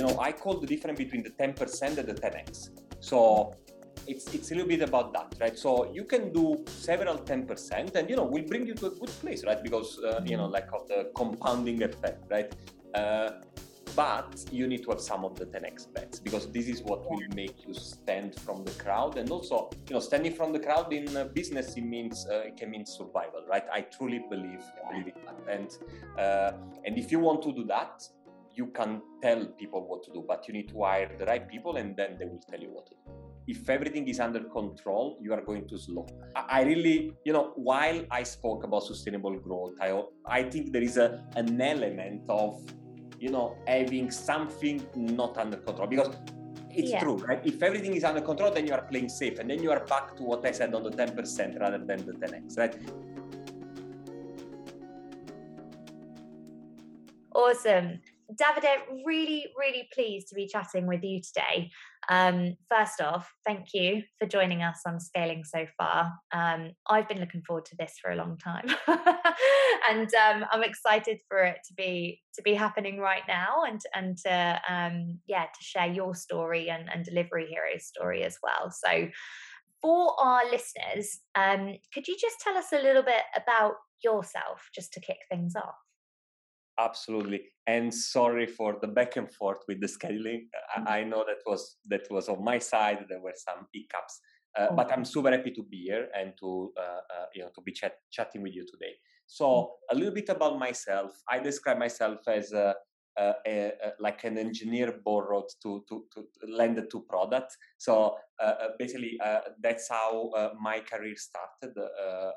you know, I call the difference between the 10% and the 10x. So it's it's a little bit about that, right? So you can do several 10%, and you know, will bring you to a good place, right? Because uh, you know, like of the compounding effect, right? Uh, but you need to have some of the 10x bets because this is what will make you stand from the crowd and also you know standing from the crowd in business it means uh, it can mean survival right i truly believe believe in that and uh, and if you want to do that you can tell people what to do but you need to hire the right people and then they will tell you what to do if everything is under control, you are going to slow. I really, you know, while I spoke about sustainable growth, I, I think there is a, an element of, you know, having something not under control because it's yeah. true, right? If everything is under control, then you are playing safe and then you are back to what I said on the 10% rather than the 10x, right? Awesome. Davide, really, really pleased to be chatting with you today. Um, first off, thank you for joining us on Scaling So Far. Um, I've been looking forward to this for a long time, and um, I'm excited for it to be to be happening right now, and and to um, yeah to share your story and, and Delivery Hero's story as well. So, for our listeners, um, could you just tell us a little bit about yourself, just to kick things off? Absolutely. And sorry for the back and forth with the scheduling. Mm-hmm. I, know that was that was on my side. There were some hiccups. Uh, oh. but i'm super happy to be here and to uh, uh, you know to be chat- chatting with you today. So mm-hmm. a little bit about myself. I describe myself as a, a, a, like an engineer borrowed to to, to landed to product so uh, uh, basically uh, that's how my career started.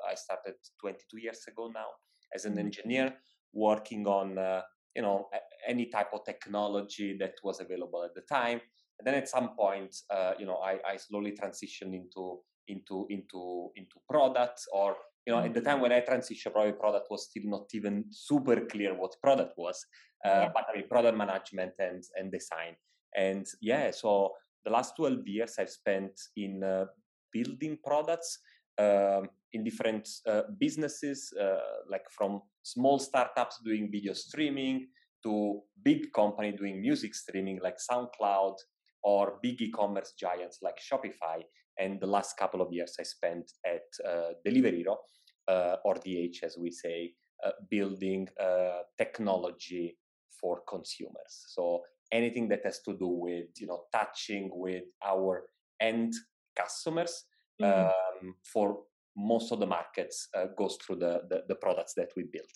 I started 22 years ago now as an mm-hmm. engineer working on uh, you know any type of technology that was available at the time. And then at some point uh, you know I, I, slowly transitioned into into into into products or you know at the time when i transitioned probably product was still not even super clear what product was uh, yeah. but i mean product management and and design. And yeah so the last 12 years i've spent in uh, building products um, in different uh, businesses, uh, like from small startups doing video streaming to big company doing music streaming like SoundCloud or big e-commerce giants like Shopify. And the last couple of years I spent at uh, Delivery Hero, uh, or DH as we say, uh, building uh, technology for consumers. So anything that has to do with you know touching with our end customers mm-hmm. Um, for most of the markets uh, goes through the, the, the products that we build.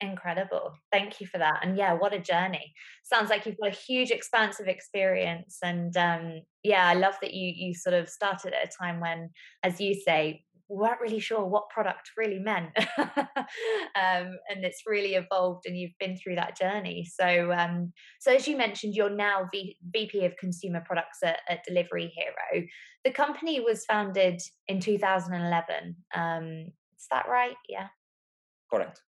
Incredible. Thank you for that. And yeah what a journey. Sounds like you've got a huge expansive experience and um yeah i love that you you sort of started at a time when as you say weren't really sure what product really meant. Um, and it's really evolved and you've been through that journey. So um, so as you mentioned you're now v- vp of consumer products at, at, delivery hero. The company was founded in 2011 um, is that right? Yeah. Correct.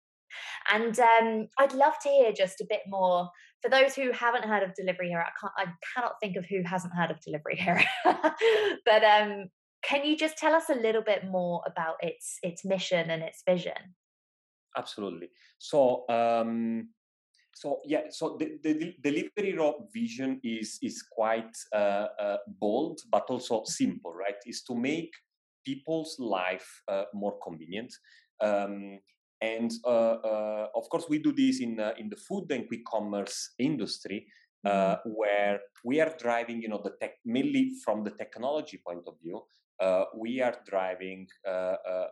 And um, I'd love to hear just a bit more. For those who haven't heard of Delivery Hero. I can't, I cannot think of who hasn't heard of Delivery Hero. but um, can you just tell us a little bit more about its its mission and its vision? Absolutely. So um, so yeah, so the, the delivery hero vision is is quite uh, uh, bold, but also simple, right? Is to make people's life uh, more convenient. Um, and uh, uh, of course, we do this in uh, in the food and quick commerce industry, uh, mm-hmm. where we are driving, you know, the tech mainly from the technology point of view uh, we are driving uh, uh,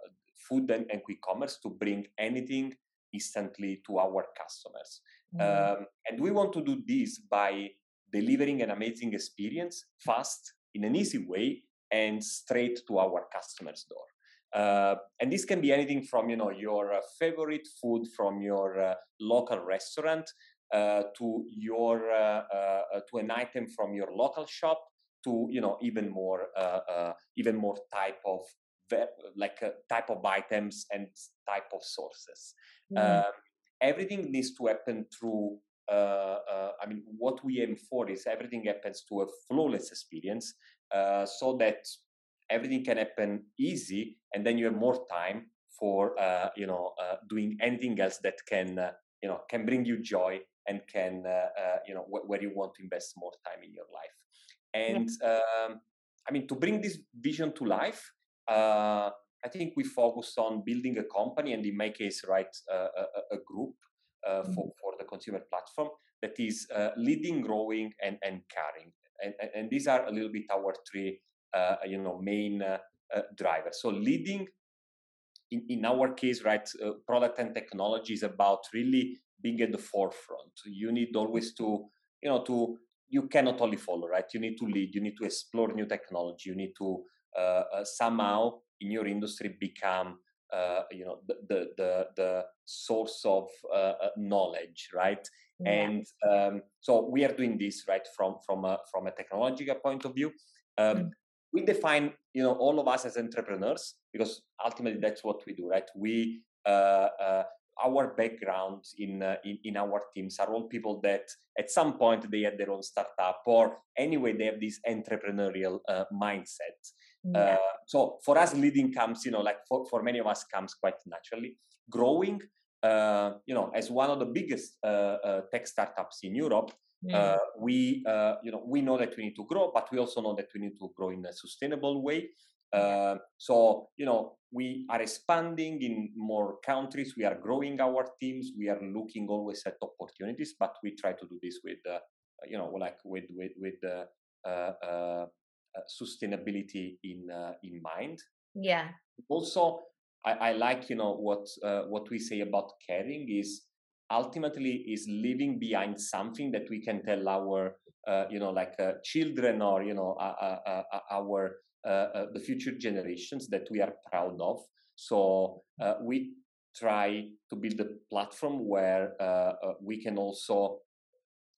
food and, and, quick commerce to bring anything instantly to our customers. Mm-hmm. Um, and we want to do this by delivering an amazing experience fast, in an easy way, and straight to our customers' door. Uh, and this can be anything from you know your uh, favorite food from your uh, local restaurant to your to an item from your local shop to you know even more uh, uh, even more type of like uh, type of items and type of sources. Mm. everything needs to happen through. Uh, uh, I mean, what we aim for is everything happens to a flawless experience, uh, so that everything can happen easy, and then you have more time for you know doing anything else that can you know can bring you joy and can you know wh- where you want to invest more time in your life and um, i mean to bring this vision to life I think we focus on building a company, and in my case, right, uh, a, a, group uh, mm-hmm. for, for the consumer platform that is uh, leading, growing, and, and caring. And, and, these are a little bit our three, uh, you know, main uh, uh, drivers. So leading, in, in our case, right, product and technology is about really being at the forefront. You need always to, you know, to you cannot only follow, right? You need to lead. You need to explore new technology. You need to somehow in your industry become uh, you know the, the the, the source of uh, uh, knowledge right yeah. and um, so we are doing this right from from a from a technological point of view um, mm. we define you know all of us as entrepreneurs because ultimately that's what we do right we uh, uh our background in, uh, in, in our teams are all people that at some point they had their own startup or anyway they have this entrepreneurial mindset yeah. Uh, so for us, leading comes, you know, like for, for many of us comes quite naturally. Growing, uh, you know, as one of the biggest uh, uh tech startups in Europe, mm. we, you know, we know that we need to grow, but we also know that we need to grow in a sustainable way. Uh, so you know we are expanding in more countries we are growing our teams we are looking always at opportunities but we try to do this with uh, you know like with with with uh, uh, sustainability in uh, in mind. Yeah. Also, I, I like you know what uh, what we say about caring is ultimately is leaving behind something that we can tell our uh, you know like uh, children or you know uh, our Uh, uh, the future generations that we are proud of so uh, we try to build a platform where we can also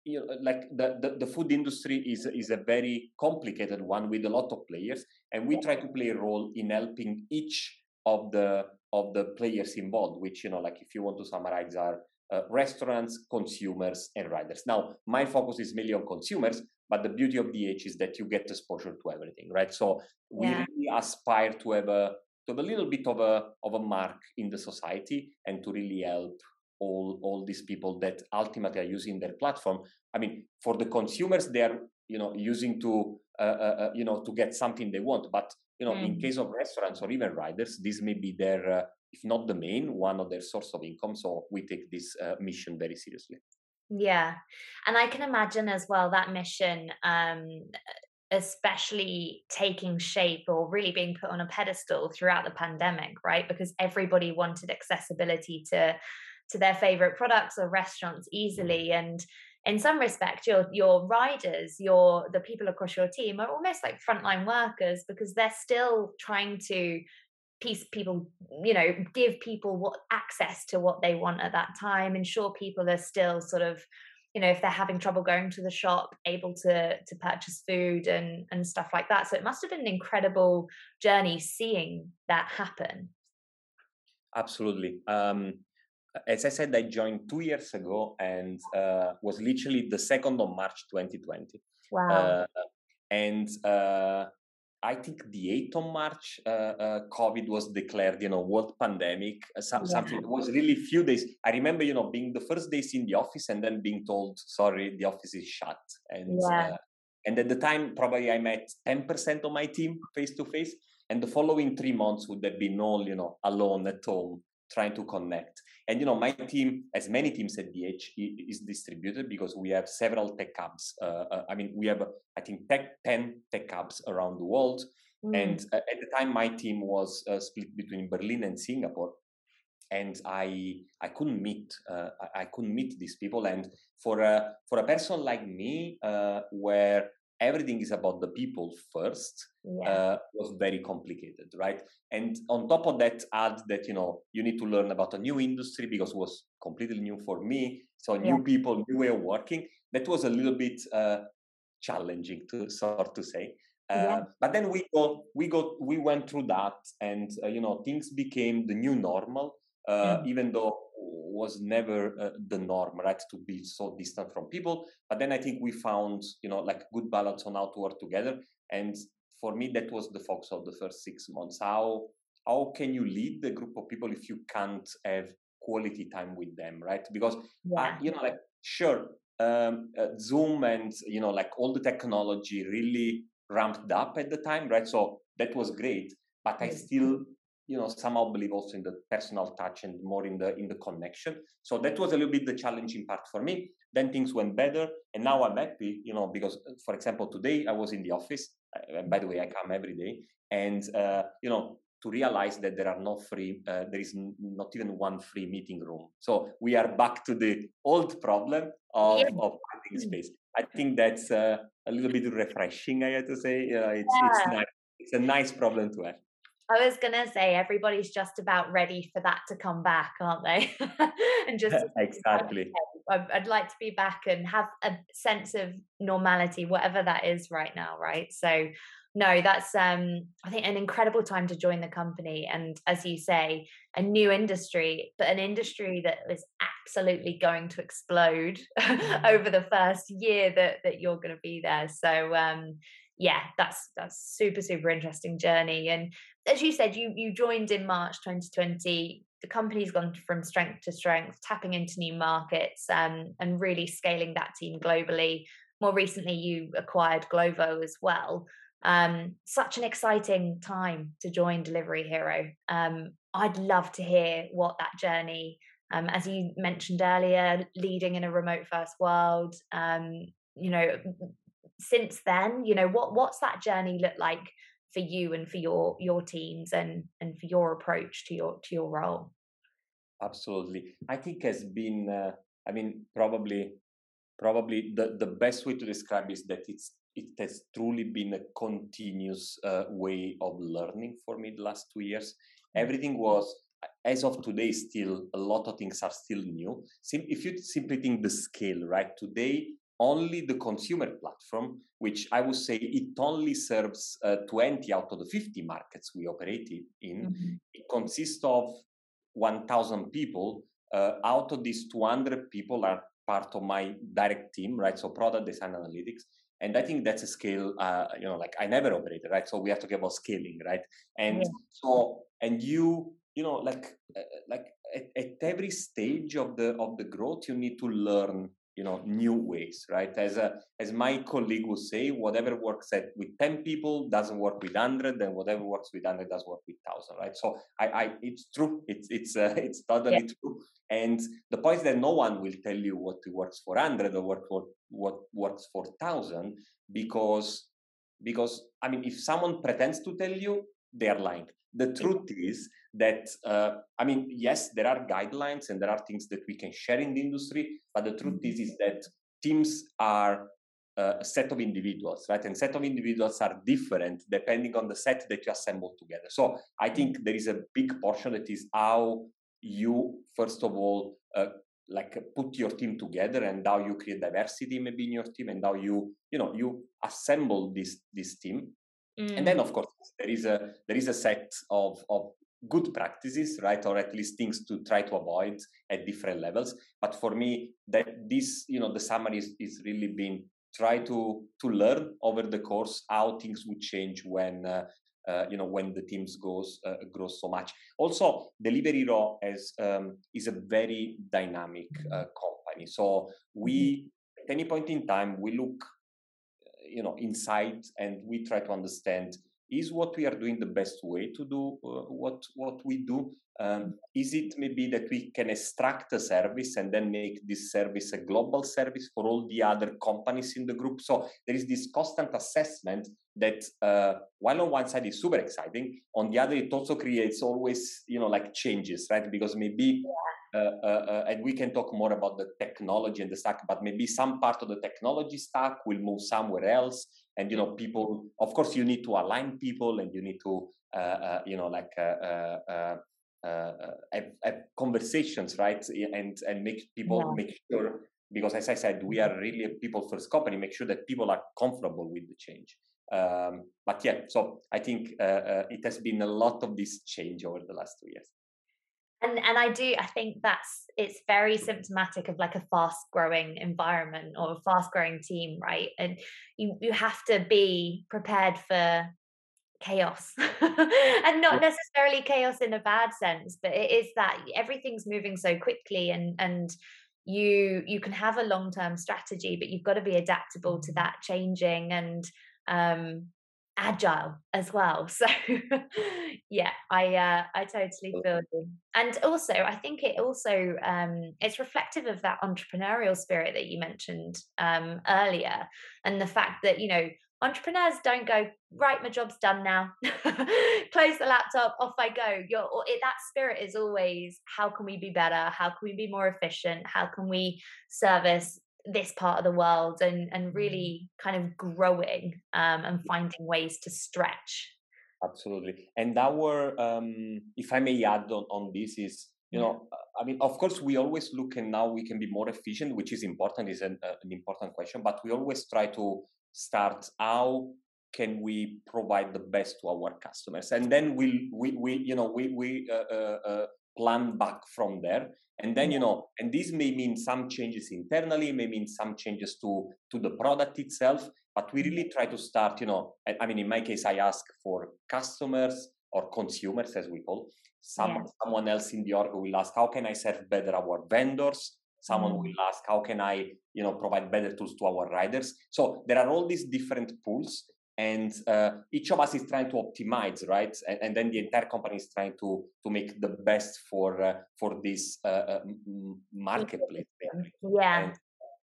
you know, like the, the, the, food industry is is a very complicated one with a lot of players, and we try to play a role in helping each of the of the players involved. Which you know, like if you want to summarize, are uh, restaurants, consumers, and riders. Now, my focus is mainly on consumers, but the beauty of DH is that you get exposure to everything, right? So we yeah. really aspire to have a to have a little bit of a of a mark in the society and to really help all all these people that ultimately are using their platform i mean for the consumers they're you know using to uh, uh, uh, you know to get something they want but you know mm. in case of restaurants or even riders this may be their uh, if not the main one of their source of income so we take this uh, mission very seriously. Yeah and i can imagine as well that mission um especially taking shape or really being put on a pedestal throughout the pandemic right? Because everybody wanted accessibility to to their favorite products or restaurants easily and in some respect your your riders your the people across your team are almost like frontline workers because they're still trying to piece people you know give people what access to what they want at that time ensure people are still sort of you know if they're having trouble going to the shop able to to purchase food and and stuff like that so it must have been an incredible journey seeing that happen absolutely um as I said, I joined two years ago and uh, was literally the 2nd of March 2020. Wow. Uh, and uh, I think the 8th of March, uh, uh, COVID was declared, you know, world pandemic. Uh, some, yeah. Something it was really few days. I remember, you know, being the first days in the office and then being told, sorry, the office is shut. And yeah. and at the time, probably I met 10% of my team face to face. And the following three months would have been all, you know, alone at home trying to connect. And you know, my team, as many teams at DH, is distributed because we have several tech hubs. Uh, uh, I mean, we have, I think, tech, ten tech hubs around the world. Mm. And uh, at the time, my team was uh, split between Berlin and Singapore. And I, I couldn't meet, uh, I, I, couldn't meet these people. And for a for a person like me, uh, where everything is about the people first yeah. uh, was very complicated right and on top of that add that you know you need to learn about a new industry because it was completely new for me so new yeah. people new way of working that was a little bit uh, challenging to sort to say uh, yeah. but then we go we go we went through that and uh, you know things became the new normal uh, even though was never uh, the norm, right? To be so distant from people. But then I think we found, you know, like good balance on how to work together. And for me, that was the focus of the first six months. How how can you lead the group of people if you can't have quality time with them right because yeah. uh, you know like sure um, uh, zoom and you know like all the technology really ramped up at the time right so that was great but i still you know somehow believe also in the personal touch and more in the in the connection. So that was a little bit the challenging part for me. Then things went better and now i'm happy you know because uh, for example today i was in the office uh, by the way i come every day and uh, you know to realize that there are no free uh, there is not even one free meeting room. So we are back to the old problem of, yeah. of finding hmm. space. I think that's uh, a little bit refreshing i have to say. Uh, it's, yeah. it's nice. It's a nice problem to have I was gonna say everybody's just about ready for that to come back, aren't they? and just exactly. I'd like to be back and have a sense of normality, whatever that is right now, right? So, no, that's um, I think an incredible time to join the company, and as you say, a new industry, but an industry that is absolutely going to explode over the first year that that you're going to be there. So, um, yeah, that's that's super super interesting journey. And as you said, you you joined in March 2020. The company's gone from strength to strength, tapping into new markets um, and really scaling that team globally. More recently, you acquired Glovo as well. Um, such an exciting time to join Delivery Hero. Um, I'd love to hear what that journey, um, as you mentioned earlier, leading in a remote first world. Um, you know, since then, you know, what what's that journey look like for you and for your your teams and and for your approach to your to your role? Absolutely. I think has been uh, i mean probably probably the the best way to describe is that it's it has truly been a continuous uh, way of learning for me the last two years. Mm. everything was as of today still a lot of things are still new. If you simply think the scale right? Today only the consumer platform, which I would say it only serves uh, 20 out of the 50 markets we operate in. Mm-hmm. It consists of 1,000 people. Uh, out of these 200 people are part of my direct team, right? So product design analytics. And I think that's a scale, uh, you know, like I never operated, right? So we have to talk about scaling, right? And yeah. so, and you, you know, like, uh, like at, at every stage of the of the growth, you need to learn you know new ways right? As a as my colleague would say whatever works at with 10 people doesn't work with 100 and whatever works with 100 does work with 1000 right? So i i it's true. It's it's uh, it's totally yeah. true. And the point is that no one will tell you what works for 100 or what what, what works for 1000 because because i mean if someone pretends to tell you they are lying the truth is that uh, i mean yes there are guidelines and there are things that we can share in the industry but the truth is is that teams are uh, a set of individuals right? And set of individuals are different depending on the set that you assemble together. So i think there is a big portion that is how you first of all uh, like put your team together and how you create diversity maybe in your team and how you you know you assemble this this team Mm. And then, of course, there is a there is a set of of good practices, right, or at least things to try to avoid at different levels. But for me, that this, you know, the summary is, is really been try to to learn over the course how things would change when uh, uh, you know when the teams goes uh, grows so much. Also, Delivery Hero as um, is a very dynamic uh, company. So we mm-hmm. at any point in time we look you know inside and we try to understand is what we are doing the best way to do uh, what what we do. Um, is it maybe that we can extract a service and then make this service a global service for all the other companies in the group? So there is this constant assessment that uh, while on one side is super exciting on the other it also creates always you know like changes right? Because maybe uh, uh, uh, and we can talk more about the technology and the stack, but maybe some part of the technology stack will move somewhere else. And you know, people, of course, you need to align people, and you need to, you know, like have, have, conversations, right? And and make people yeah. make sure because as I said, we are really a people first company. Make sure that people are comfortable with the change. Um, but yeah, so I think uh, uh, it has been a lot of this change over the last two years and and i do i think that's it's very symptomatic of like a fast growing environment or a fast growing team right? And you you have to be prepared for chaos. And not necessarily chaos in a bad sense but it is that everything's moving so quickly and and you you can have a long term strategy but you've got to be adaptable to that changing and um agile as well. So yeah i uh i totally feel you. And also i think it also um it's reflective of that entrepreneurial spirit that you mentioned um earlier and the fact that you know entrepreneurs don't go right my job's done now. Close the laptop off i go. Your it, that spirit is always how can we be better? How can we be more efficient? How can we service this part of the world and and mm. really kind of growing um, and finding ways to stretch. Absolutely. And our um, if i may add on, on this is you know i mean of course we always look and now we can be more efficient which is important is an, uh, an important question but we always try to start how can we provide the best to our customers. And then we we, we you know we we uh, uh, uh, plan back from there. And then you know and this may mean some changes internally may mean some changes to to the product itself but we really try to start you know i mean in my case i ask for customers or consumers as we call. Some yeah. someone else in the org will ask how can i serve better our vendors? Someone mm. will ask how can i you know provide better tools to our riders? So there are all these different pools and uh, each of us is trying to optimize right? And, and, then the entire company is trying to to make the best for uh, for this uh, uh marketplace yeah. And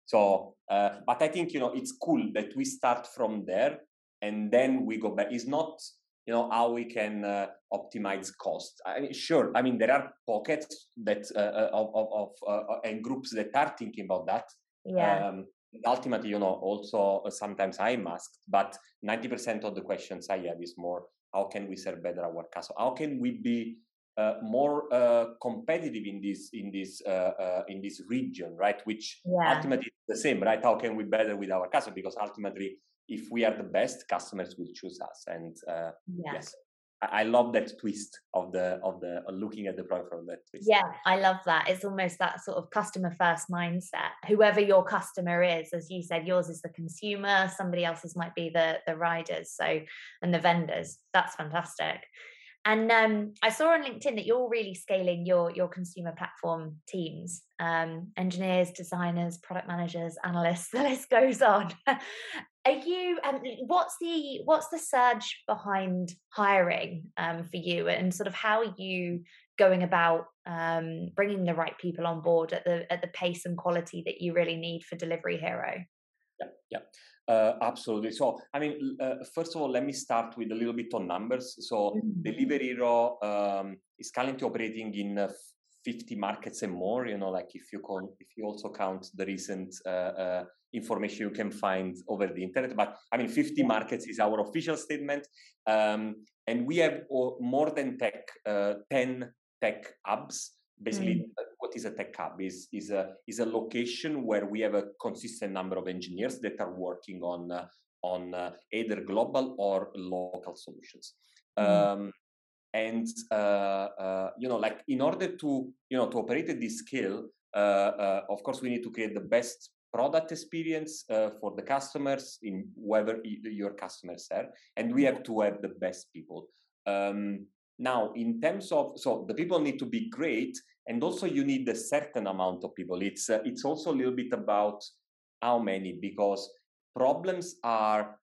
so uh, but i think you know it's cool that we start from there and then we go back. It's not you know how we can uh, optimize cost. I mean, sure i mean there are pockets that uh, of, of, of uh, and groups that are thinking about that. Yeah. Um, ultimately you know also sometimes i'm asked but 90% of the questions i have is more how can we serve better our customers how can we be uh, more uh, competitive in this in this uh, uh in this region right which yeah. ultimately is the same right how can we better with our customers because ultimately if we are the best, customers will choose us. And uh, yeah. yes, I love that twist of the of the of looking at the product from that twist. Yeah, I love that. It's almost that sort of customer first mindset. Whoever your customer is, as you said, yours is the consumer. Somebody else's might be the the riders. So and the vendors. That's fantastic. And um, I saw on LinkedIn that you're really scaling your your consumer platform teams, um, engineers, designers, product managers, analysts. The list goes on. Are you? Um, what's the what's the surge behind hiring um, for you, and sort of how are you going about um, bringing the right people on board at the at the pace and quality that you really need for Delivery Hero? Yeah, yeah. Uh, absolutely. So, I mean, uh, first of all, let me start with a little bit on numbers. So, mm-hmm. Delivery Hero um, is currently operating in uh, 50 markets and more. You know, like if you con- if you also count the recent uh, uh, information you can find over the internet. But I mean, 50 markets is our official statement, um, and we have more than tech, uh, 10 tech hubs basically mm. what is a tech hub is is a is a location where we have a consistent number of engineers that are working on uh, on uh, either global or local solutions mm. um, and uh, uh, you know like in order to you know to operate at this scale uh, of course we need to create the best product experience for the customers in whoever your customers are and we have to have the best people um, now, in terms of so the people need to be great, and also you need a certain amount of people. It's uh, it's also a little bit about how many because problems are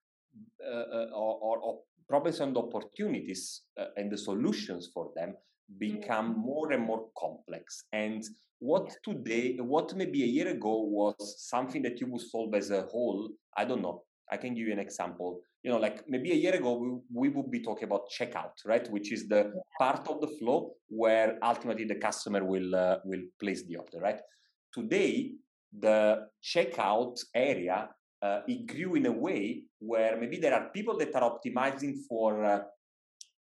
uh or, or, problems and opportunities uh, and the solutions for them become mm-hmm. more and more complex. And what today, what maybe a year ago was something that you would solve as a whole, I don't know. I can give you an example you know, like maybe a year ago, we, we would be talking about checkout, right? Which is the part of the flow where ultimately the customer will uh, will place the order, right? Today, the checkout area uh, it grew in a way where maybe there are people that are optimizing for uh,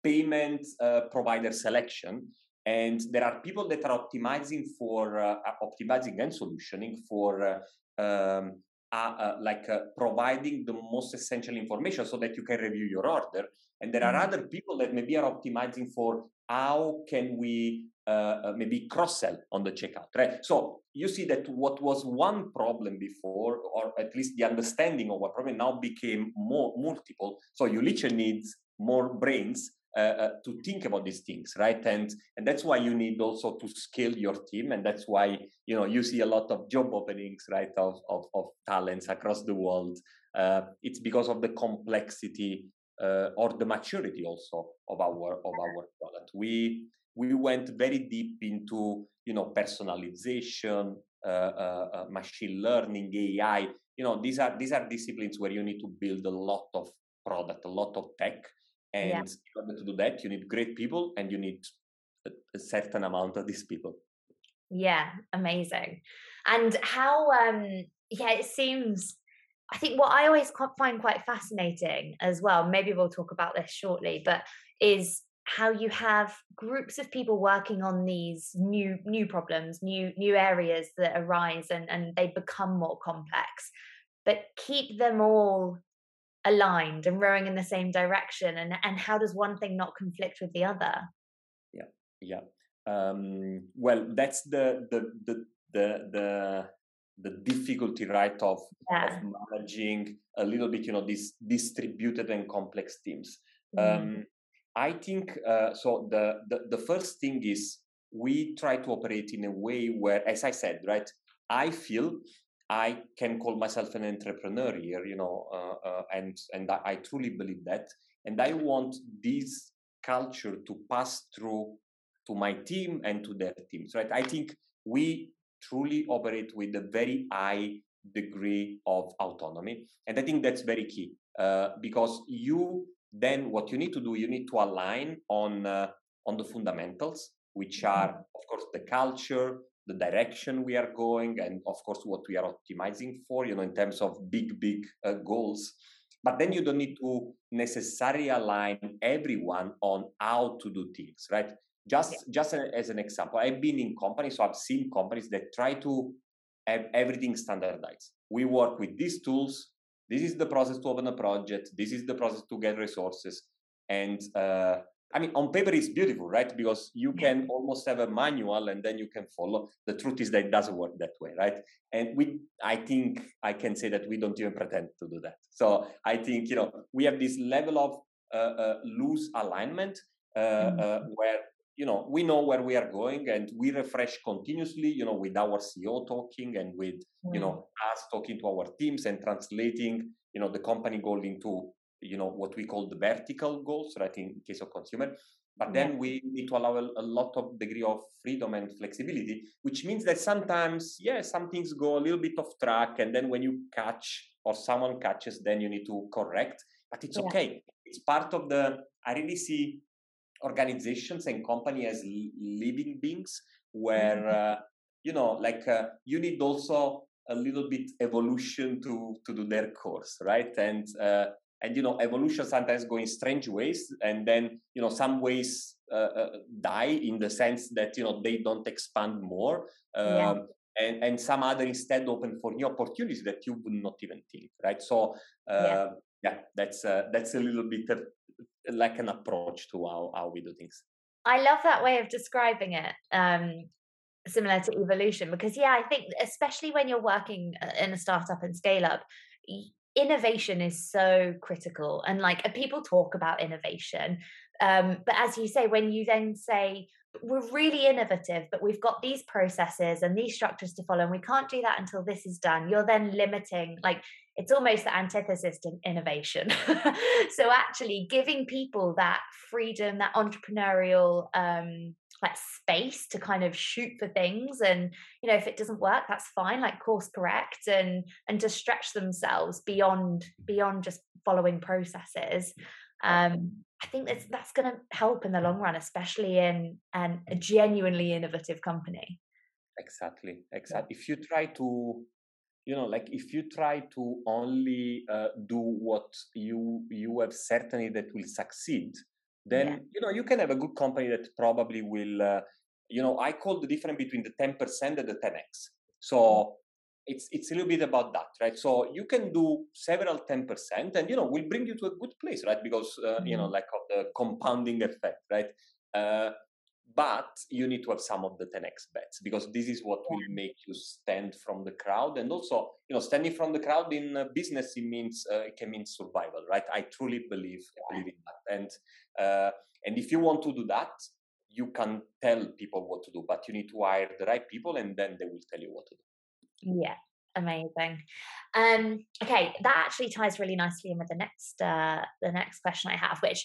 payment uh, provider selection, and there are people that are optimizing for uh, optimizing and solutioning for um, uh, like uh, providing the most essential information so that you can review your order. And there are mm-hmm. other people that maybe are optimizing for how can we uh, uh, maybe cross sell on the checkout, right? So you see that what was one problem before, or at least the understanding of what problem now became more multiple. So you literally need more brains uh, uh, to think about these things right and and that's why you need also to scale your team and that's why you know you see a lot of job openings right of of, of talents across the world uh, it's because of the complexity uh, or the maturity also of our of our product we we went very deep into you know personalization uh, uh, machine learning ai you know these are these are disciplines where you need to build a lot of product a lot of tech and yeah. in order to do that, you need great people and you need a, a certain amount of these people. Yeah, amazing. And how, um, yeah, it seems, I think what I always find quite fascinating as well, maybe we'll talk about this shortly, but is how you have groups of people working on these new new problems new new areas that arise and and they become more complex but keep them all aligned and rowing in the same direction and and how does one thing not conflict with the other? Yeah yeah. Um, well that's the the the the the, the difficulty right of, yeah. of managing a little bit you know these distributed and complex teams mm. um, i think uh, so the, the the first thing is we try to operate in a way where as i said right i feel I can call myself an entrepreneur here, you know, uh, uh, and and I truly believe that, and I want this culture to pass through to my team and to their teams, right? I think we truly operate with a very high degree of autonomy, and I think that's very key uh, because you then what you need to do, you need to align on uh, on the fundamentals, which mm-hmm. are of course the culture, the direction we are going and of course what we are optimizing for you know in terms of big big uh, goals. But then you don't need to necessarily align everyone on how to do things right just yeah. just as an example i've been in companies so i've seen companies that try to have everything standardized we work with these tools this is the process to open a project this is the process to get resources and uh, I mean, on paper it's beautiful, right? Because you can almost have a manual and then you can follow. The truth is that it doesn't work that way, right? And we, I think I can say that we don't even pretend to do that. So I think you know we have this level of uh, uh, loose alignment uh, mm-hmm. Uh, where you know we know where we are going and we refresh continuously. You know, with our CEO talking and with mm-hmm. you know mm. us talking to our teams and translating you know the company goal into you know what we call the vertical goals right in case of consumer but then we need to allow a, a, lot of degree of freedom and flexibility which means that sometimes yeah some things go a little bit off track and then when you catch or someone catches then you need to correct but it's yeah. okay it's part of the i really see organizations and company as living beings where mm-hmm. uh, you know like uh, you need also a little bit evolution to to do their course right and uh, and you know evolution sometimes go in strange ways and then you know some ways uh, uh, die in the sense that you know they don't expand more um, yeah. and and some other instead open for new opportunities that you would not even think right so uh, yeah. yeah. that's uh, that's a little bit of, like an approach to how, how we do things. I love that way of describing it um, similar to evolution because yeah i think especially when you're working uh, in a startup and scale up innovation is so critical and like people talk about innovation um, but as you say when you then say we're really innovative but we've got these processes and these structures to follow and we can't do that until this is done you're then limiting like it's almost the antithesis to innovation. So actually giving people that freedom that entrepreneurial um, like space to kind of shoot for things and you know if it doesn't work that's fine like course correct and and to stretch themselves beyond beyond just following processes. Um i think that's that's going to help in the long run especially in an, a genuinely innovative company. Exactly exactly if you try to you know like if you try to only uh, do what you you have certainty that will succeed then yeah. you know you can have a good company that probably will uh, you know i call the difference between the 10% and the 10x so mm-hmm. it's it's a little bit about that right so you can do several 10% and you know will bring you to a good place right because uh, mm-hmm. you know mm-hmm. like of the compounding effect right uh, but you need to have some of the 10x bets because this is what will make you stand from the crowd. And also you know standing from the crowd in business it means uh, it can mean survival right? I truly believe believe in that. And uh, and if you want to do that you can tell people what to do but you need to hire the right people and then they will tell you what to do. Yeah. Amazing. Um okay that actually ties really nicely in with the next uh the next question i have which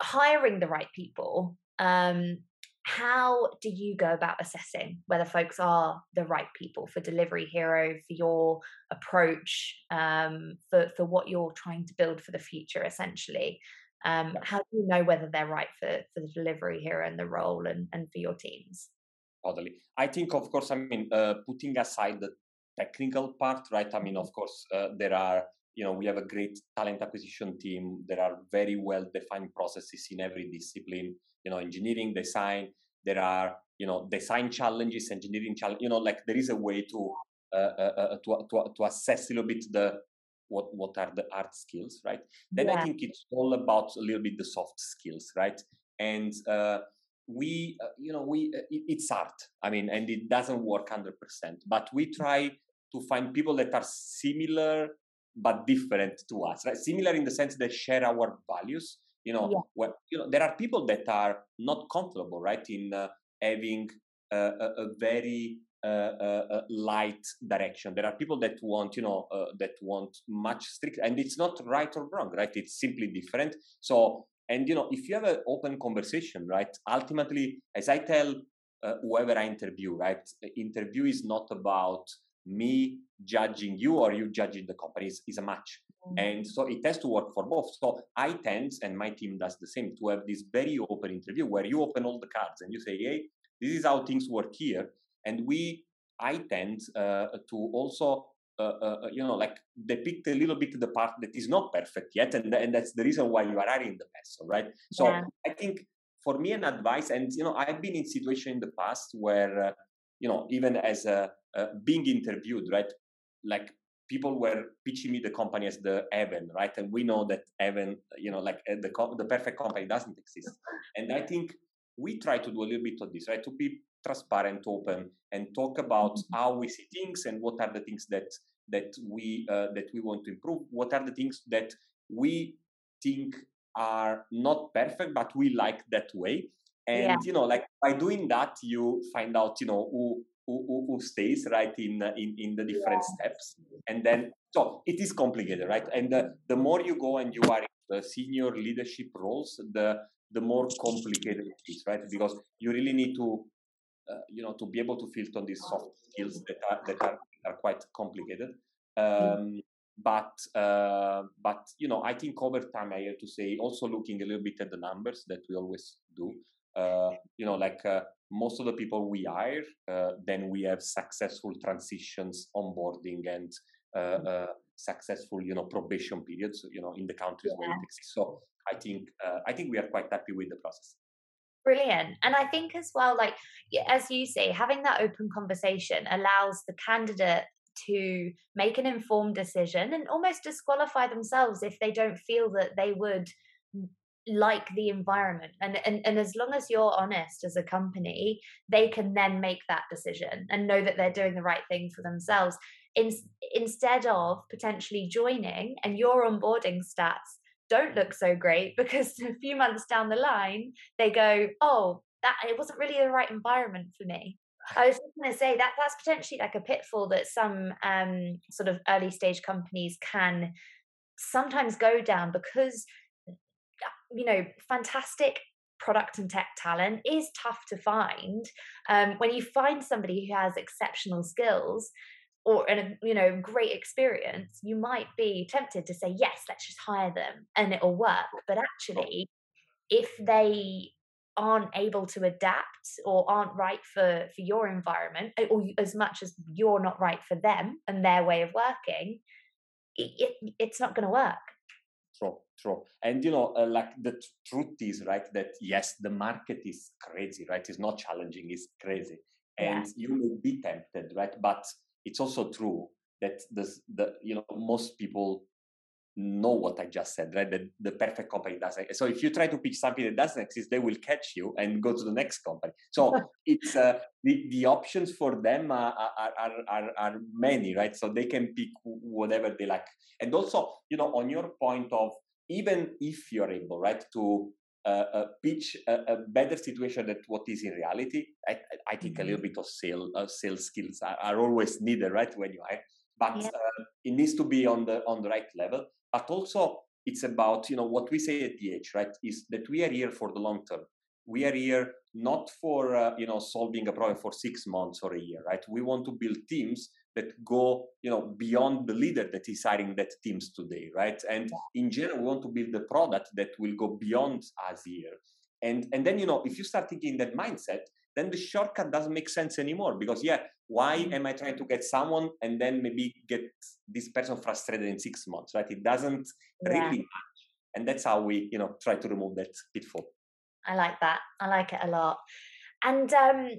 hiring the right people um, how do you go about assessing whether folks are the right people for delivery hero for your approach um, for, for what you're trying to build for the future essentially? Um, how do you know whether they're right for, for the delivery hero and the role and, and for your teams? Totally. I think of course i mean uh, putting aside the technical part right? I mean of course uh, there are you know we have a great talent acquisition team. There are very well defined processes in every discipline you know engineering design. There are you know design challenges engineering challenge you know like there is a way to uh, uh, uh, to, to, to assess a little bit the what what are the art skills right? Then yeah. i think it's all about a little bit the soft skills right? And uh, we uh, you know we uh, it, it's art. I mean and it doesn't work 100% but we try to find people that are similar but different to us right? Similar in the sense that share our values you know yeah. where, you know there are people that are not comfortable right in uh, having uh, a, a, very uh, uh, uh, light direction. There are people that want you know uh, that want much strict and it's not right or wrong right? It's simply different. So and you know if you have an open conversation right ultimately as i tell whoever i interview right interview is not about me judging you or you judging the company is, is a match and so it has to work for both. So I tend, and my team does the same, to have this very open interview where you open all the cards and you say, hey, this is how things work here. And we, I tend uh, to also, uh, uh, uh, you know, like depict a little bit the part that is not perfect yet. And, and that's the reason why you are hiring the person, right? So yeah. I think for me, an advice, and, you know, I've been in situation in the past where, uh, you know, even as a, being interviewed, right? Like people were pitching me the company as the heaven, right? And we know that heaven, you know, like uh, the the perfect company doesn't exist. And I think we try to do a little bit of this, right? To be transparent, open, and talk about mm-hmm. how we see things and what are the things that that we uh, that we want to improve. What are the things that we think are not perfect, but we like that way. And yeah. you know, like by doing that, you find out, you know, who who, who, stays right in, in in the different yeah. steps. And then so it is complicated right? And the, the more you go and you are in the senior leadership roles the the more complicated it is right? Because you really need to uh, you know to be able to filter on these soft skills that are that are, are quite complicated. Um, but uh, but you know i think over time i have to say also looking a little bit at the numbers that we always do uh, you know, like uh, most of the people we hire, uh, then we have successful transitions, onboarding, and mm. successful, you know, probation periods, you know, in the countries yeah. where it exists. So I think I think we are quite happy with the process. Brilliant. And I think as well, like as you say, having that open conversation allows the candidate to make an informed decision and almost disqualify themselves if they don't feel that they would like the environment and, and and as long as you're honest as a company they can then make that decision and know that they're doing the right thing for themselves. In, instead of potentially joining and your onboarding stats don't look so great because a few months down the line they go oh that it wasn't really the right environment for me. I was going to say that that's potentially like a pitfall that some um, sort of early stage companies can sometimes go down because you know, fantastic product and tech talent is tough to find. Um, when you find somebody who has exceptional skills or a you know great experience, you might be tempted to say yes, let's just hire them and it'll work. But actually, if they aren't able to adapt or aren't right for for your environment or as much as you're not right for them and their way of working it, it, it's not going to work true true and you know uh, like the t- truth is right that yes the market is crazy right? It's not challenging it's crazy. And yeah. you may be tempted right? But it's also true that the the you know most people know what I just said, right? That the perfect company doesn't. So if you try to pitch something that doesn't exist, they will catch you and go to the next company. So it's uh, the the options for them are, are, are are many, right? So they can pick whatever they like. And also, you know, on your point of even if you're able, right, to uh, uh, pitch a, a, better situation than what is in reality, I, I think mm-hmm. a little bit of sales uh, sales skills are, are, always needed, right, when you hire. But yeah. Uh, it needs to be on the on the right level but also it's about you know what we say at DH, right? Is that we are here for the long term. We are here not for uh, you know solving a problem for six months or a year, right? We want to build teams that go you know beyond the leader that is hiring that teams today, right? And in general, we want to build a product that will go beyond us here. And and then you know if you start thinking that mindset, then the shortcut doesn't make sense anymore because yeah why mm-hmm. am i trying to get someone and then maybe get this person frustrated in six months right? It doesn't yeah. really match. And that's how we you know try to remove that pitfall. I like that. I like it a lot. And um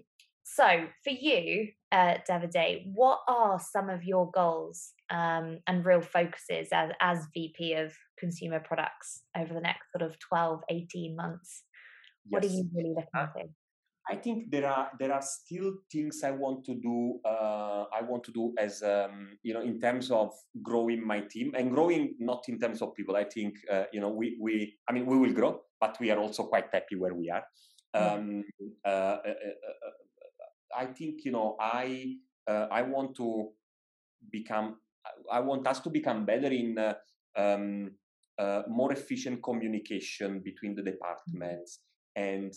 so for you uh davide what are some of your goals um and real focuses as as vp of consumer products over the next sort of 12 18 months? Yes. what are you really looking uh, to I think there are there are still things I want to do. Uh, I want to do as um, you know in terms of growing my team and growing not in terms of people. I think uh, you know we we I mean we will grow, but we are also quite happy where we are. Um, uh, uh, uh, uh I think you know I I want to become. I want us to become better in um, more efficient communication between the departments and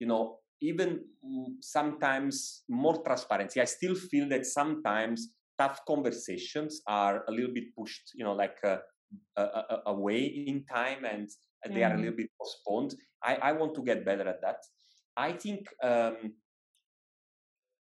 you know even sometimes more transparency. I still feel that sometimes tough conversations are a little bit pushed, you know, like uh, uh, away in time and they are a little bit postponed. I, I want to get better at that. I think, um,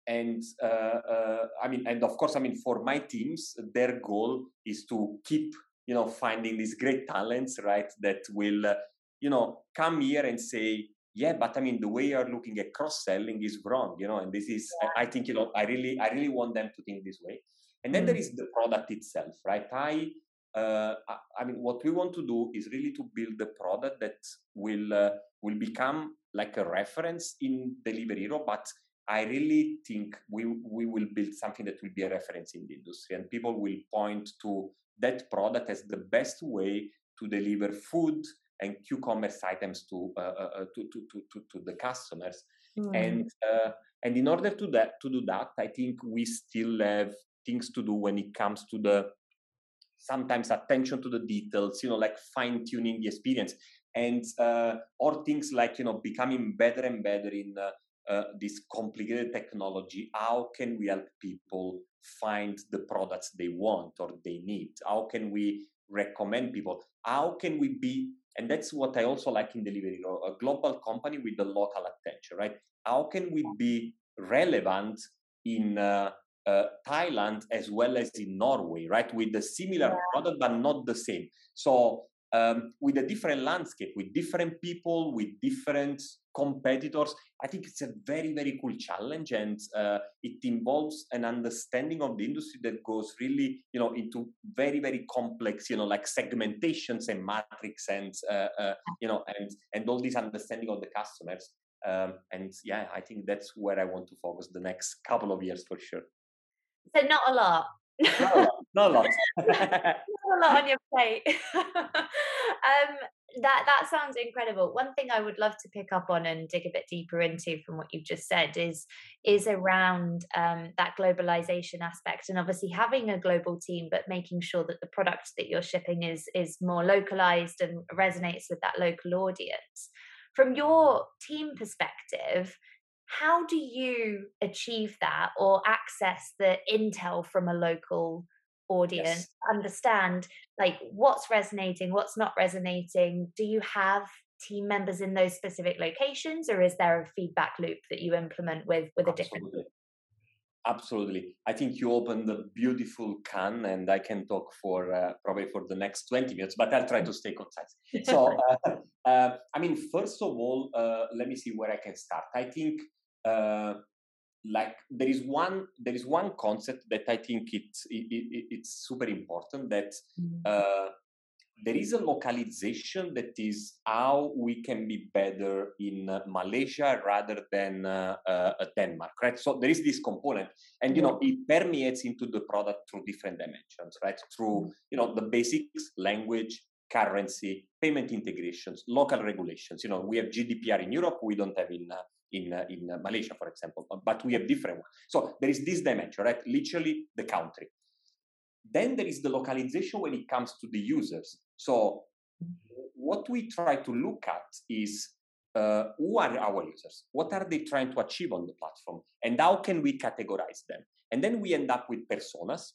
and uh, uh, I mean, and of course, I mean, for my teams, their goal is to keep, you know, finding these great talents, right, that will, uh, you know, come here and say, yeah but i mean the way you're looking at cross selling is wrong you know and this is yeah. I, think you know i really i really want them to think this way and then mm. there is the product itself right i uh, I mean, what we want to do is really to build a product that will uh, will become like a reference in Delivery Hero. But I really think we we will build something that will be a reference in the industry, and people will point to that product as the best way to deliver food and Q-commerce items to, uh, uh, uh, to, to, to, to, the customers. Mm. And, and in order to, that, to do that, I think we still have things to do when it comes to the sometimes attention to the details, you know, like fine tuning the experience and uh, or things like you know becoming better and better in uh, uh, this complicated technology how can we help people find the products they want or they need how can we recommend people how can we be and that's what I also like in delivery, a global company with the local attention, right? How can we be relevant in uh, uh, Thailand as well as in Norway, right? With a similar yeah. product, but not the same. So um, with a different landscape, with different people, with different competitors. I think it's a very, very cool challenge, and uh, it involves an understanding of the industry that goes really, you know, into very, very complex, you know, like segmentations and matrix, and uh, uh, you know, and and all this understanding of the customers. Um, and yeah, I think that's where I want to focus the next couple of years for sure. So not a lot. not a lot. Not a lot. a lot on your plate. um, that that sounds incredible. One thing I would love to pick up on and dig a bit deeper into from what you've just said is is around um, that globalization aspect, and obviously having a global team, but making sure that the product that you're shipping is is more localized and resonates with that local audience. From your team perspective, how do you achieve that or access the intel from a local audience yes. understand like what's resonating what's not resonating? Do you have team members in those specific locations or is there a feedback loop that you implement with with a different absolutely. I think you opened a beautiful can and i can talk for uh, probably for the next 20 minutes but i'll try to stay concise. So uh, uh, i mean first of all uh, let me see where i can start. I think uh, like there is one there is one concept that I think it's it, it, it's super important that mm-hmm. uh, there is a localization that is how we can be better in uh, Malaysia rather than uh, uh, Denmark, right? So there is this component, and you know it permeates into the product through different dimensions, right? Through you know the basics, language, currency, payment integrations, local regulations. You know we have GDPR in Europe, we don't have in uh, in uh, in Malaysia, for example, but we have different ones. So there is this dimension, right? Literally the country. Then there is the localization when it comes to the users. So what we try to look at is uh, who are our users? What are they trying to achieve on the platform? And how can we categorize them? And then we end up with personas.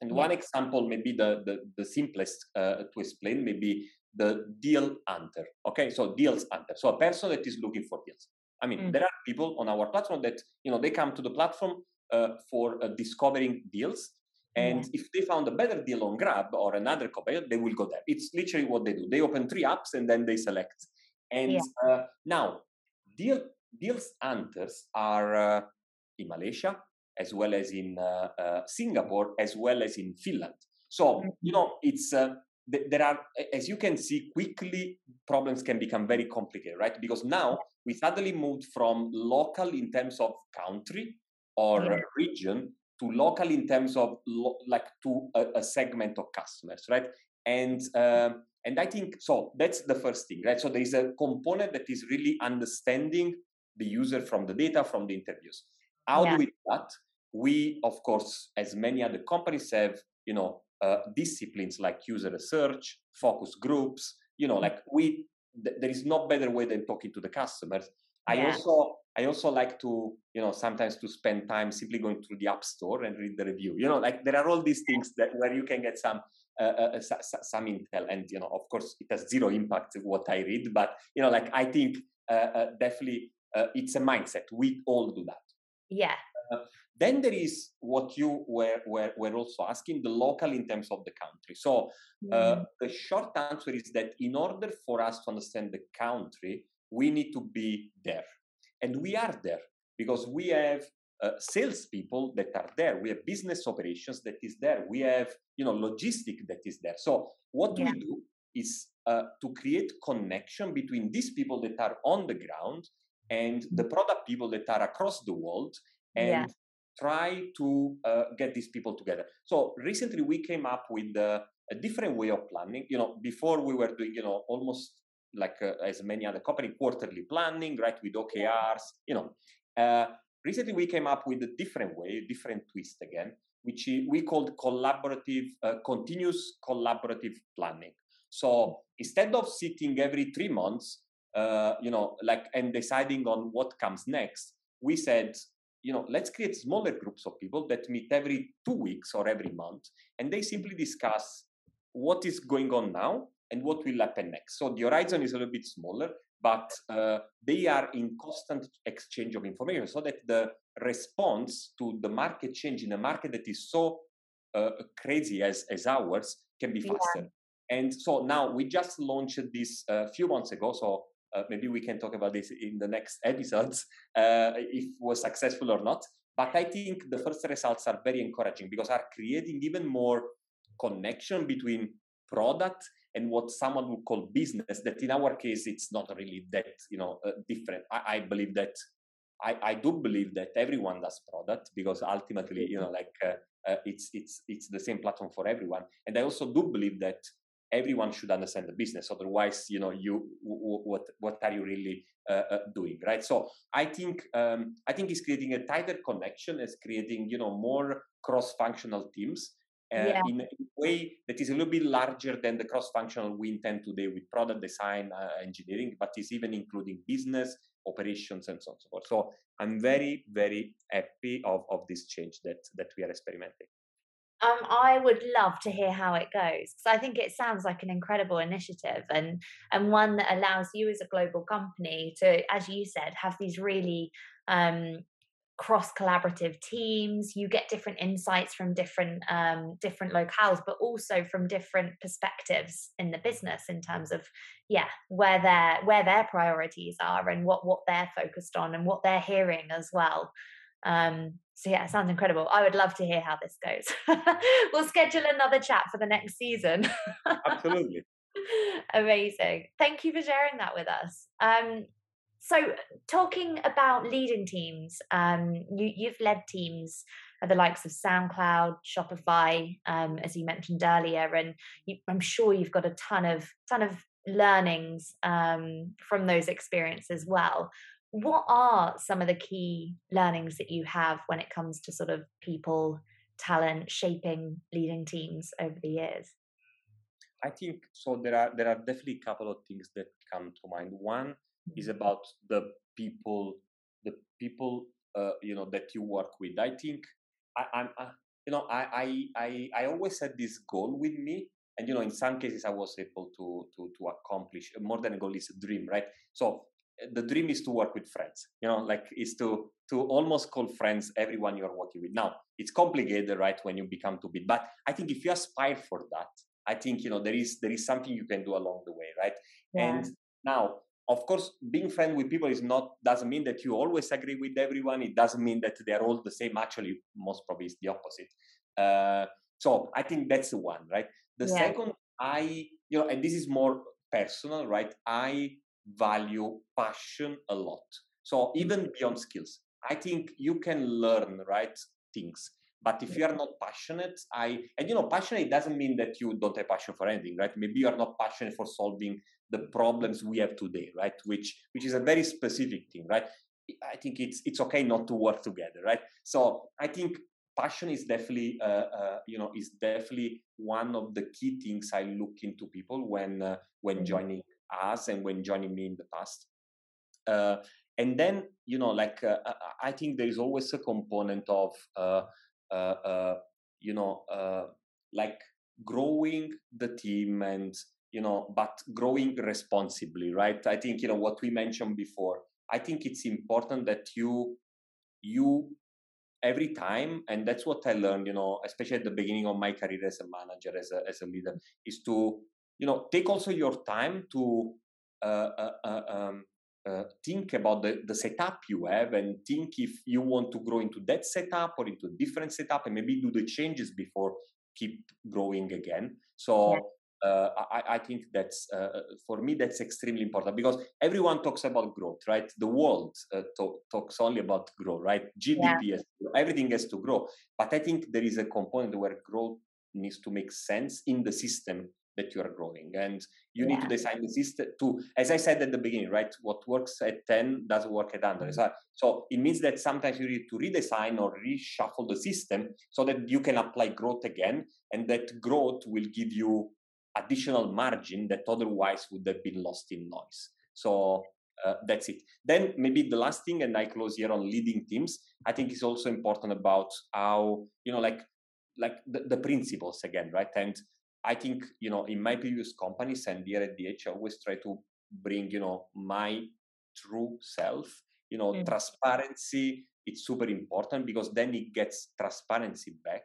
And yeah. one example, maybe the, the, the simplest uh, to explain, maybe the deal hunter. Okay, so deals hunter. So a person that is looking for deals. I mean, mm. there are people on our platform that, you know, they come to the platform uh, for uh, discovering deals and yeah. if they found a better deal on Grab or another competitor, they will go there. It's literally what they do. They open three apps and then they select. And yeah. uh, now, deal, deals hunters are uh, in Malaysia, as well as in uh, uh Singapore, as well as in Finland. So, mm-hmm. you know, it's there are, as you can see, quickly problems can become very complicated, right? Because now we suddenly moved from local in terms of country or yeah. region to local in terms of lo- like to a, a, segment of customers, right? And um, and I think so. That's the first thing, right? So there is a component that is really understanding the user from the data from the interviews. How yeah. do we do that? We, of course, as many other companies have, you know, uh, disciplines like user research, focus groups. You know, like we, th- there is no better way than talking to the customers. Yeah. I also I also like to, you know, sometimes to spend time simply going through the app store and read the review. You know, like there are all these things that where you can get some uh, uh, uh some intel, and you know, of course, it has zero impact what I read, but you know, like I think uh, uh definitely uh, it's a mindset. We all do that. Yeah. Then there is what you were, were, were also asking the local in terms of the country. So mm. the short answer is that in order for us to understand the country, we need to be there and we are there because we have uh, salespeople that are there. We have business operations that is there. We have, you know, logistic that is there. So what yeah. we do is uh, to create connection between these people that are on the ground and the product people that are across the world and yeah. Try to uh, get these people together. So recently we came up with uh, a different way of planning. You know, before we were doing, you know, almost like uh, as many other company, quarterly planning, right, with OKRs. You know, uh, recently we came up with a different way, a different twist again, which we called collaborative, uh, continuous collaborative planning. So instead of sitting every three months, uh, you know, like and deciding on what comes next, we said, you know, let's create smaller groups of people that meet every two weeks or every month, and they simply discuss what is going on now and what will happen next. So the horizon is a little bit smaller, but uh, they are in constant exchange of information so that the response to the market change in a market that is so uh, crazy as, as ours can be faster. Yeah. And so now we just launched this a uh, few months ago. So maybe we can talk about this in the next episodes uh, if was successful or not. But I think the first results are very encouraging because are creating even more connection between product and what someone would call business that in our case it's not really that you know uh, different. I, I, believe that I, I do believe that everyone does product because ultimately you know like uh, uh, it's it's it's the same platform for everyone. And i also do believe that everyone should understand the business otherwise you know you what what are you really uh, uh, doing right so i think um, i think it's creating a tighter connection it's creating you know more cross functional teams uh, yeah. in, a way that is a little bit larger than the cross-functional we intend today with product design, uh, engineering, but is even including business, operations, and so on and so forth. So I'm very, very happy of, of this change that that we are experimenting. Um, I would love to hear how it goes because I think it sounds like an incredible initiative and and one that allows you as a global company to, as you said, have these really um, cross collaborative teams. You get different insights from different um, different locales but also from different perspectives in the business in terms of yeah where their where their priorities are and what what they're focused on and what they're hearing as well um, so yeah, it sounds incredible. I would love to hear how this goes. we'll schedule another chat for the next season. Absolutely. Amazing. Thank you for sharing that with us. Um, so, talking about leading teams, um, you, you've led teams at the likes of SoundCloud, Shopify, um, as you mentioned earlier, and you, I'm sure you've got a ton of ton of learnings um, from those experiences as well. What are some of the key learnings that you have when it comes to sort of people, talent, shaping leading teams over the years? I think so. There are there are definitely a couple of things that come to mind. One is mm-hmm. about the people, the people uh, you know that you work with. I think I, I'm uh, you know I, I I I always had this goal with me, and you know in some cases I was able to to to accomplish more than a goal is a dream, right? So the dream is to work with friends you know like is to to almost call friends everyone you're working with now it's complicated right when you become too big but i think if you aspire for that I think you know there is there is something you can do along the way, right? Yeah. And now, of course, being friend with people is not doesn't mean that you always agree with everyone. It doesn't mean that they are all the same. Actually, most probably it's the opposite. Uh, so I think that's the one, right? The yeah. second, I you know, and this is more personal, right? I value passion a lot. So even beyond skills, I think you can learn right things but if you are not passionate, I and you know, passionate doesn't mean that you don't have passion for anything, right? Maybe you are not passionate for solving the problems we have today, right? Which which is a very specific thing, right? I think it's it's okay not to work together, right? So I think passion is definitely uh, uh, you know is definitely one of the key things I look into people when uh, when mm-hmm. joining us and when joining me in the past. Uh, and then you know like uh, I think there is always a component of uh, uh, uh, you know, uh, like growing the team and you know, but growing responsibly, right? I think you know what we mentioned before. I think it's important that you you every time and that's what i learned you know especially at the beginning of my career as a manager as a, as a leader is to you know take also your time to uh, uh, uh, um, uh, think about the, the setup you have and think if you want to grow into that setup or into a different setup and maybe do the changes before keep growing again so yeah. Uh, I, I, think that's uh, for me that's extremely important because everyone talks about growth right the world uh, talk, talks only about growth right gdp yeah. everything has to grow but i think there is a component where growth needs to make sense in the system that you are growing. And you yeah. need to design the system to as i said at the beginning right what works at 10 doesn't work at 100 mm-hmm. so it means that sometimes you need to redesign or reshuffle the system so that you can apply growth again and that growth will give you additional margin that otherwise would have been lost in noise. So uh, that's it. Then maybe the last thing and i close here on leading teams i think is also important about how you know like like the, the principles again right? And I think, you know, in my previous companies and here at DH, I always try to bring, you know, my true self, you know, mm. transparency. It's super important because then it gets transparency back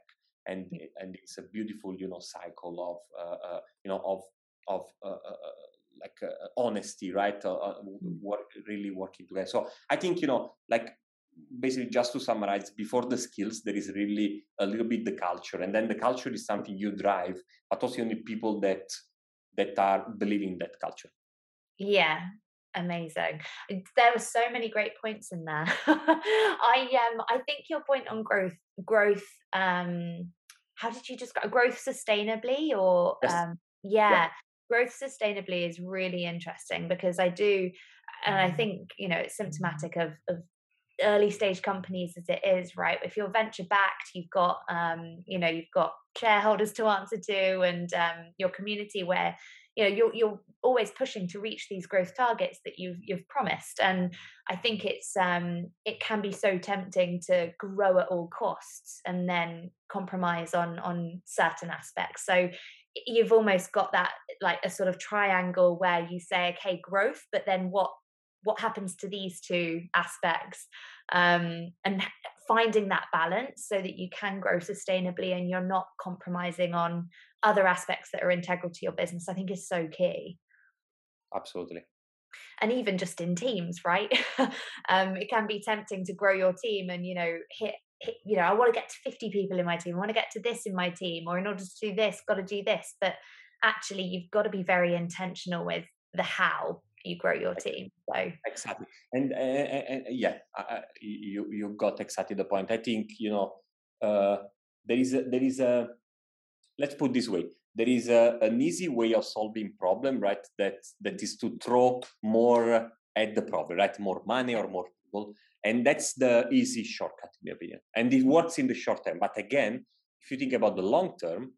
and mm. and it's a beautiful, you know, cycle of, uh, uh, you know, of, of, uh, uh, uh like uh, honesty, right? Mm. really working together. So I think, you know, like basically just to summarize before the skills there is really a little bit the culture and then the culture is something you drive but also you need people that that are believing that culture. Yeah amazing. There were so many great points in there. I um i think your point on growth growth um how did you just growth sustainably or yes. um yeah, yeah growth sustainably is really interesting because i do and i mm. think you know it's symptomatic of of early stage companies as it is right? If you're venture backed you've got um, you know you've got shareholders to answer to and um, your community where you know you're, you're always pushing to reach these growth targets that you've you've promised. And i think it's um it can be so tempting to grow at all costs and then compromise on on certain aspects. So you've almost got that like a sort of triangle where you say okay growth but then what what happens to these two aspects um, and finding that balance so that you can grow sustainably and you're not compromising on other aspects that are integral to your business i think is so key. Absolutely. And even just in teams right? Um, it can be tempting to grow your team and you know hit, hit you know i want to get to 50 people in my team i want to get to this in my team or in order to do this got to do this but actually you've got to be very intentional with the how you grow your team so exactly and, and, and yeah uh, you you got exactly the point. I think you know uh, there is a, there is a let's put this way there is a, an easy way of solving problem right that that is to throw more at the problem right more money or more people and that's the easy shortcut in my opinion and it works in the short term but again if you think about the long term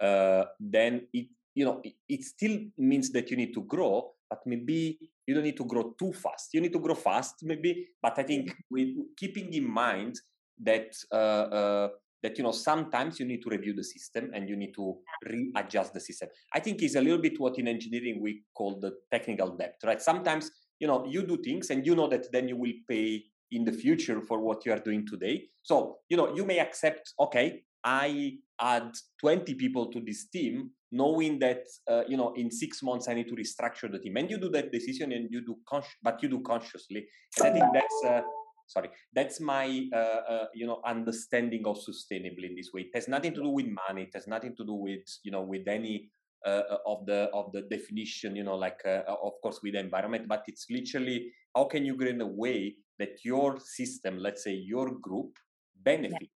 uh, then it you know it, it still means that you need to grow but maybe you don't need to grow too fast. You need to grow fast maybe but i think with keeping in mind that uh, uh, that you know sometimes you need to review the system and you need to readjust the system. I think is a little bit what in engineering we call the technical debt right? Sometimes you know you do things and you know that then you will pay in the future for what you are doing today. So you know you may accept okay i add 20 people to this team knowing that uh, you know in six months i need to restructure the team. And you do that decision and you do but you do consciously. And i think that's uh, sorry that's my uh, uh, you know understanding of sustainable in this way. It has nothing to do with money. It has nothing to do with you know with any uh, uh of the of the definition you know like of course with the environment but it's literally how can you grow in a way that your system let's say your group benefit yeah.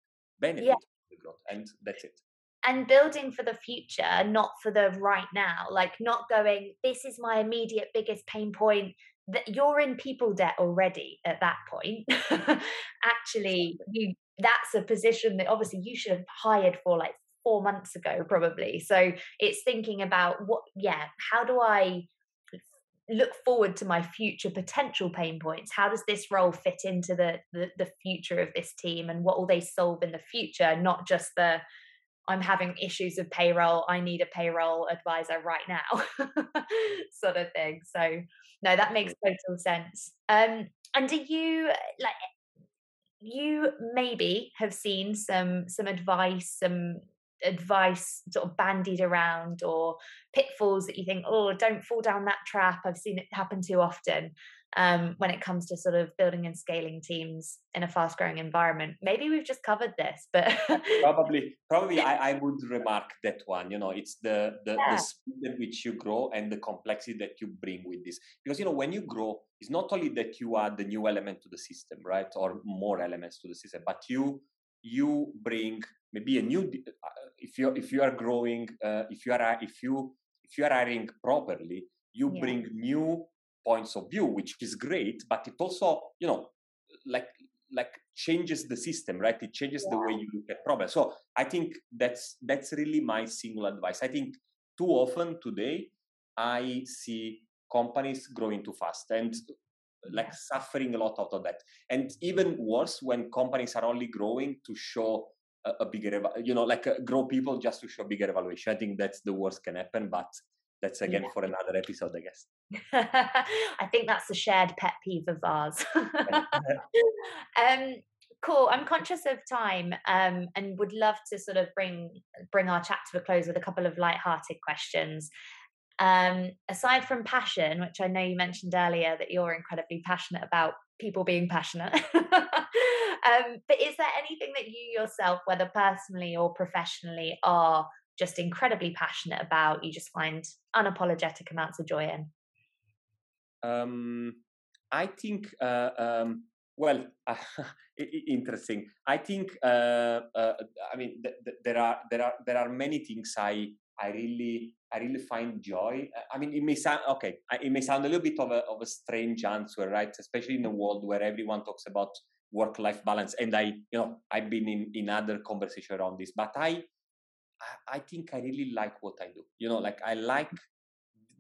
benefit yeah. the growth? And that's it and building for the future not for the right now. Like not going this is my immediate biggest pain point. That you're in people debt already at that point. Actually you that's a position that obviously you should have hired for like four months ago probably. So it's thinking about what yeah how do i look forward to my future potential pain points? How does this role fit into the, the the future of this team and what will they solve in the future? Not just the I'm having issues with payroll. I need a payroll advisor right now, sort of thing. So, no, that makes total sense. Um, and do you like you maybe have seen some some advice, some advice sort of bandied around or pitfalls that you think, oh, don't fall down that trap. I've seen it happen too often um, when it comes to sort of building and scaling teams in a fast growing environment. Maybe we've just covered this, but probably, probably I, I, would remark that one. You know, it's the the, yeah. the speed at which you grow and the complexity that you bring with this. Because you know, when you grow, it's not only that you add the new element to the system, right, or more elements to the system, but you you bring maybe a new. Uh, if you if you are growing, uh, if you are if you if you are hiring properly, you yeah. bring new points of view, which is great, but it also, you know, like like changes the system, right? It changes yeah. the way you look at problems. So I think that's that's really my single advice. I think too often today I see companies growing too fast and like suffering a lot out of that. And even worse when companies are only growing to show a, a bigger, you know, like uh, grow people just to show bigger evaluation. I think that's the worst can happen. But that's again yeah. for another episode, I guess. I think that's a shared pet peeve of ours. um, cool. I'm conscious of time, um, and would love to sort of bring bring our chat to a close with a couple of light-hearted questions. Um, aside from passion, which I know you mentioned earlier that you're incredibly passionate about people being passionate. um, but is there anything that you yourself, whether personally or professionally, are just incredibly passionate about, you just find unapologetic amounts of joy in? Um, I think, uh, um, well, uh, interesting. I think, uh, uh, I mean, th- th- there are there are there are many things I I really I really find joy. I mean, it may sound okay. It may sound a little bit of a of a strange answer, right? Especially in a world where everyone talks about work life balance, and I, you know, I've been in in other conversation around this, but I I, I think I really like what I do. You know, like I like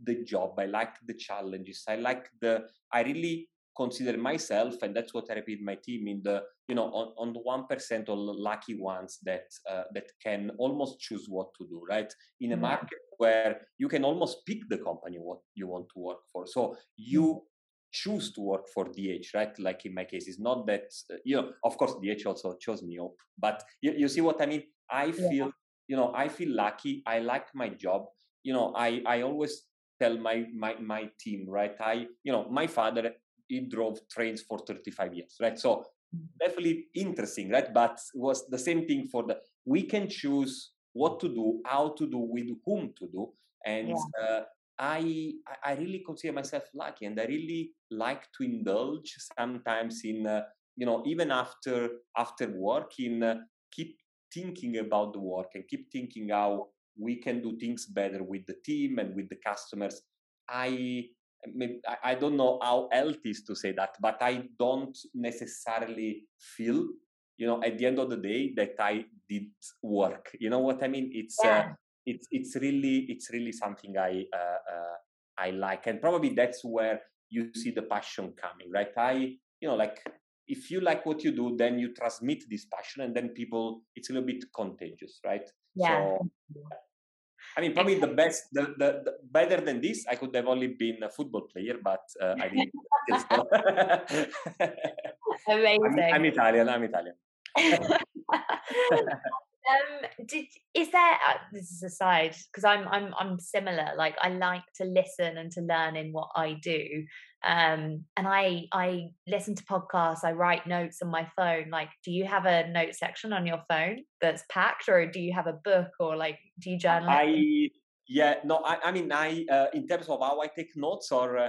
the job, I like the challenges, I like the, I really consider myself, and that's what I repeat my team in the, you know, on, on the one percent or lucky ones that uh, that can almost choose what to do, right? In a mm-hmm. market where you can almost pick the company what you want to work for, so you mm-hmm. choose to work for DH, right? Like in my case, it's not that uh, you know. Of course, DH also chose me up, but you, you see what I mean. I feel yeah you know i feel lucky i like my job you know i i always tell my my my team right i you know my father he drove trains for 35 years right so mm. definitely interesting right but was the same thing for the we can choose what to do how to do with whom to do and yeah. uh, I I really consider myself lucky, and I really like to indulge sometimes in uh, you know even after after work in uh, keep thinking about the work and keep thinking how we can do things better with the team and with the customers. I I don't know how healthy is to say that, but I don't necessarily feel, you know, at the end of the day that I did work. You know what I mean? It's uh, yeah. uh, it's it's really it's really something I uh, uh, I like, and probably that's where you see the passion coming, right? I you know like if you like what you do, then you transmit this passion, and then people it's a little bit contagious, right? Yeah. So, I mean, probably the best, the, the, the, better than this, I could have only been a football player, but uh, I didn't. Amazing. I'm, I'm, Italian. I'm Italian. um, did is there? Uh, this is aside because I'm I'm I'm similar. Like I like to listen and to learn in what I do um and i i listen to podcasts i write notes on my phone like do you have a note section on your phone that's packed or do you have a book or like do you journal i yeah no i, I mean i uh, in terms of how i take notes or uh,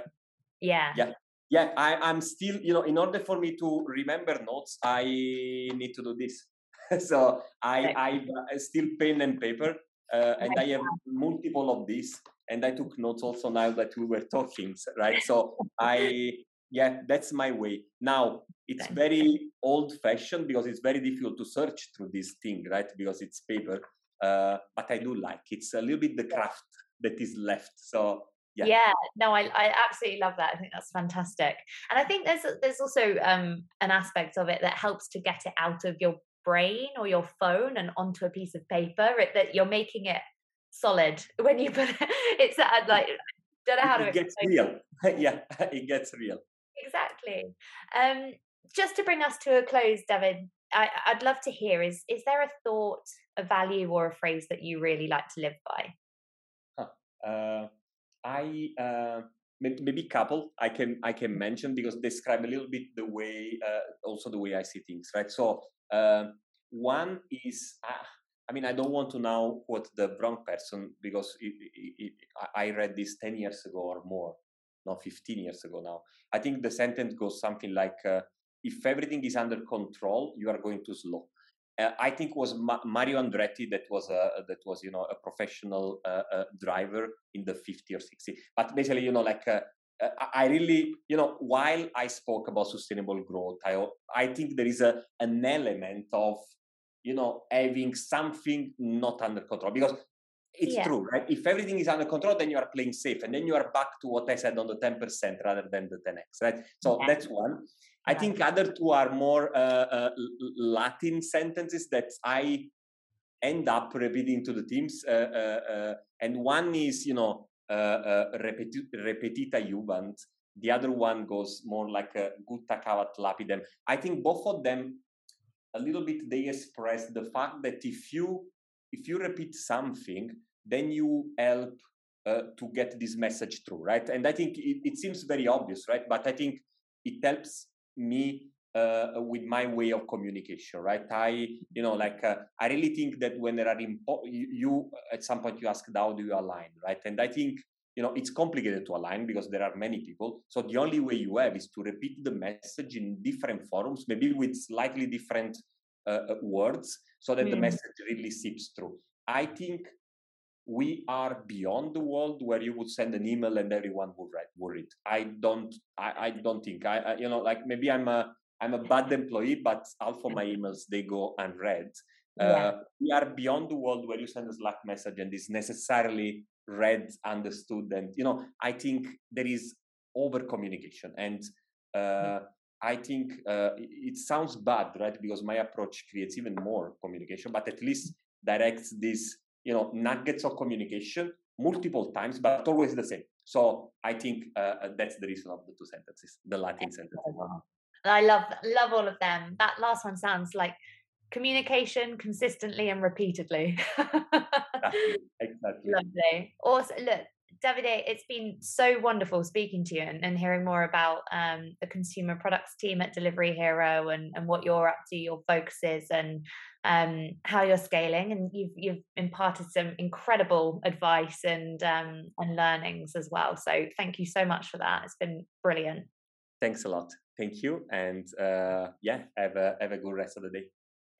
yeah. yeah yeah I, i'm still you know in order for me to remember notes i need to do this. So i i still pen and paper uh, and I have multiple of these and I took notes also now that we were talking, right? So I, yeah, that's my way. Now it's very old fashioned because it's very difficult to search through this thing, right? Because it's paper. Uh, but I do like it's a little bit the craft that is left. So yeah. yeah no I, I absolutely love that i think that's fantastic and i think there's there's also um an aspect of it that helps to get it out of your brain or your phone and onto a piece of paper it, that you're making it solid when you put it. It's uh, like don't know how to. It gets real. yeah, it gets real. Exactly. Um, just to bring us to a close, David, I, would love to hear is is there a thought, a value, or a phrase that you really like to live by? Huh. Uh, I uh, maybe couple I can I can mention because describe a little bit the way uh, also the way I see things, right? So uh, one is uh, I mean, I don't want to now quote the wrong person because it, it, it, I read this 10 years ago or more, not 15 years ago now. I think the sentence goes something like, uh, if everything is under control, you are going to slow. Uh, I think was Ma- Mario Andretti that was a that was you know a professional uh, uh driver in the 50 or 60. But basically, you know, like uh, uh, I really, you know, while I spoke about sustainable growth, I I think there is a an element of you know having something not under control because it's yeah. true right? If everything is under control then you are playing safe and then you are back to what i said on the 10% rather than the 10x right? So yeah. that's one. I think other two are more uh, uh, latin sentences that i end up repeating to the teams uh, uh, uh and one is you know uh, repetita juvant the other one goes more like a gutta cavat lapidem i think both of them a little bit they express the fact that if you if you repeat something then you help uh, to get this message through right? And i think it, it, seems very obvious right? But i think it helps me uh, with my way of communication right? I you know like uh, i really think that when there are impo- you, you at some point you ask how do you align? Right? And i think you know it's complicated to align because there are many people so the only way you have is to repeat the message in different forums maybe with slightly different uh, uh words so that mm. the message really seeps through i think we are beyond the world where you would send an email and everyone would read, would read. I don't, I, I don't think I, I, you know, like maybe I'm a, I'm a bad employee, but half of my emails they go unread. Uh, yeah. we are beyond the world where you send a Slack message and it's necessarily read, understood, and you know, I think there is over communication, and uh, I think uh, it sounds bad, right? Because my approach creates even more communication, but at least directs these, you know, nuggets of communication multiple times, but always the same. So I think uh, uh that's the reason of the two sentences, the Latin sentences. I love love all of them. That last one sounds like communication consistently and repeatedly. exactly. exactly. Lovely. Also, look, Davide, it's been so wonderful speaking to you and, and hearing more about um, the consumer products team at Delivery Hero and, and what you're up to, your focuses, and um, how you're scaling, and you've you've imparted some incredible advice and um, and learnings as well. So thank you so much for that. It's been brilliant. Thanks a lot. Thank you, and uh, yeah, have a have a good rest of the day.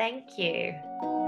Thank you.